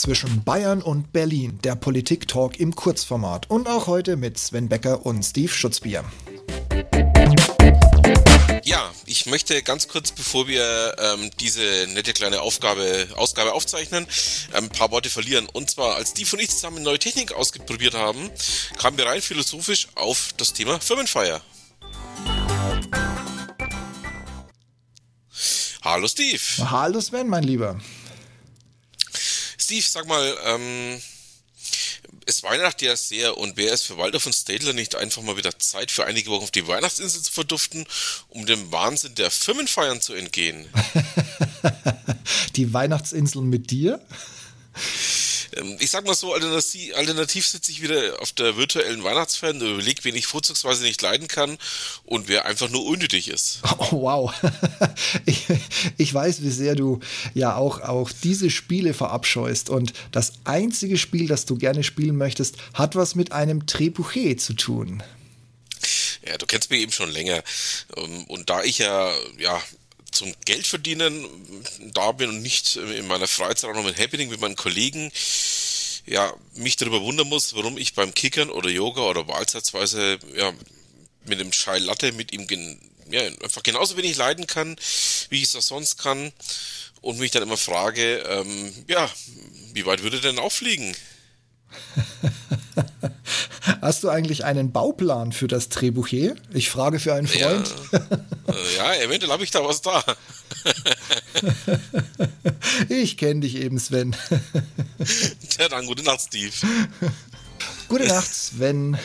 zwischen Bayern und Berlin, der Politik-Talk im Kurzformat. Und auch heute mit Sven Becker und Steve Schutzbier. Ja, ich möchte ganz kurz, bevor wir ähm, diese nette kleine Aufgabe, Ausgabe aufzeichnen, ein paar Worte verlieren. Und zwar, als die von ich zusammen neue Technik ausprobiert haben, kamen wir rein philosophisch auf das Thema Firmenfeier. Hallo Steve. Hallo Sven, mein Lieber. Steve, sag mal, ähm, es Weihnachten ja sehr und wäre es für Walter von Stadler nicht einfach mal wieder Zeit für einige Wochen auf die Weihnachtsinsel zu verduften, um dem Wahnsinn der Firmenfeiern zu entgehen? die Weihnachtsinsel mit dir? Ähm, ich sag mal so, alternativ, alternativ sitze ich wieder auf der virtuellen Weihnachtsfeier und überlege, wen ich vorzugsweise nicht leiden kann und wer einfach nur unnötig ist. Oh, wow. Ich, ich weiß, wie sehr du ja auch, auch diese Spiele verabscheust. Und das einzige Spiel, das du gerne spielen möchtest, hat was mit einem Trebuchet zu tun. Ja, du kennst mich eben schon länger. Ähm, und da ich ja, ja, zum Geld verdienen da bin und nicht in meiner Freizeit auch noch mit Happening mit meinen Kollegen, ja, mich darüber wundern muss, warum ich beim Kickern oder Yoga oder wahlzeitsweise, ja, mit dem Chai Latte mit ihm ja, einfach genauso wenig leiden kann, wie ich es auch sonst kann. Und mich dann immer frage, ähm, ja, wie weit würde denn auffliegen? Hast du eigentlich einen Bauplan für das Trebuchet? Ich frage für einen Freund. Ja, ja eventuell habe ich da was da. ich kenne dich eben, Sven. Ja, dann gute Nacht, Steve. Gute Nacht, Sven.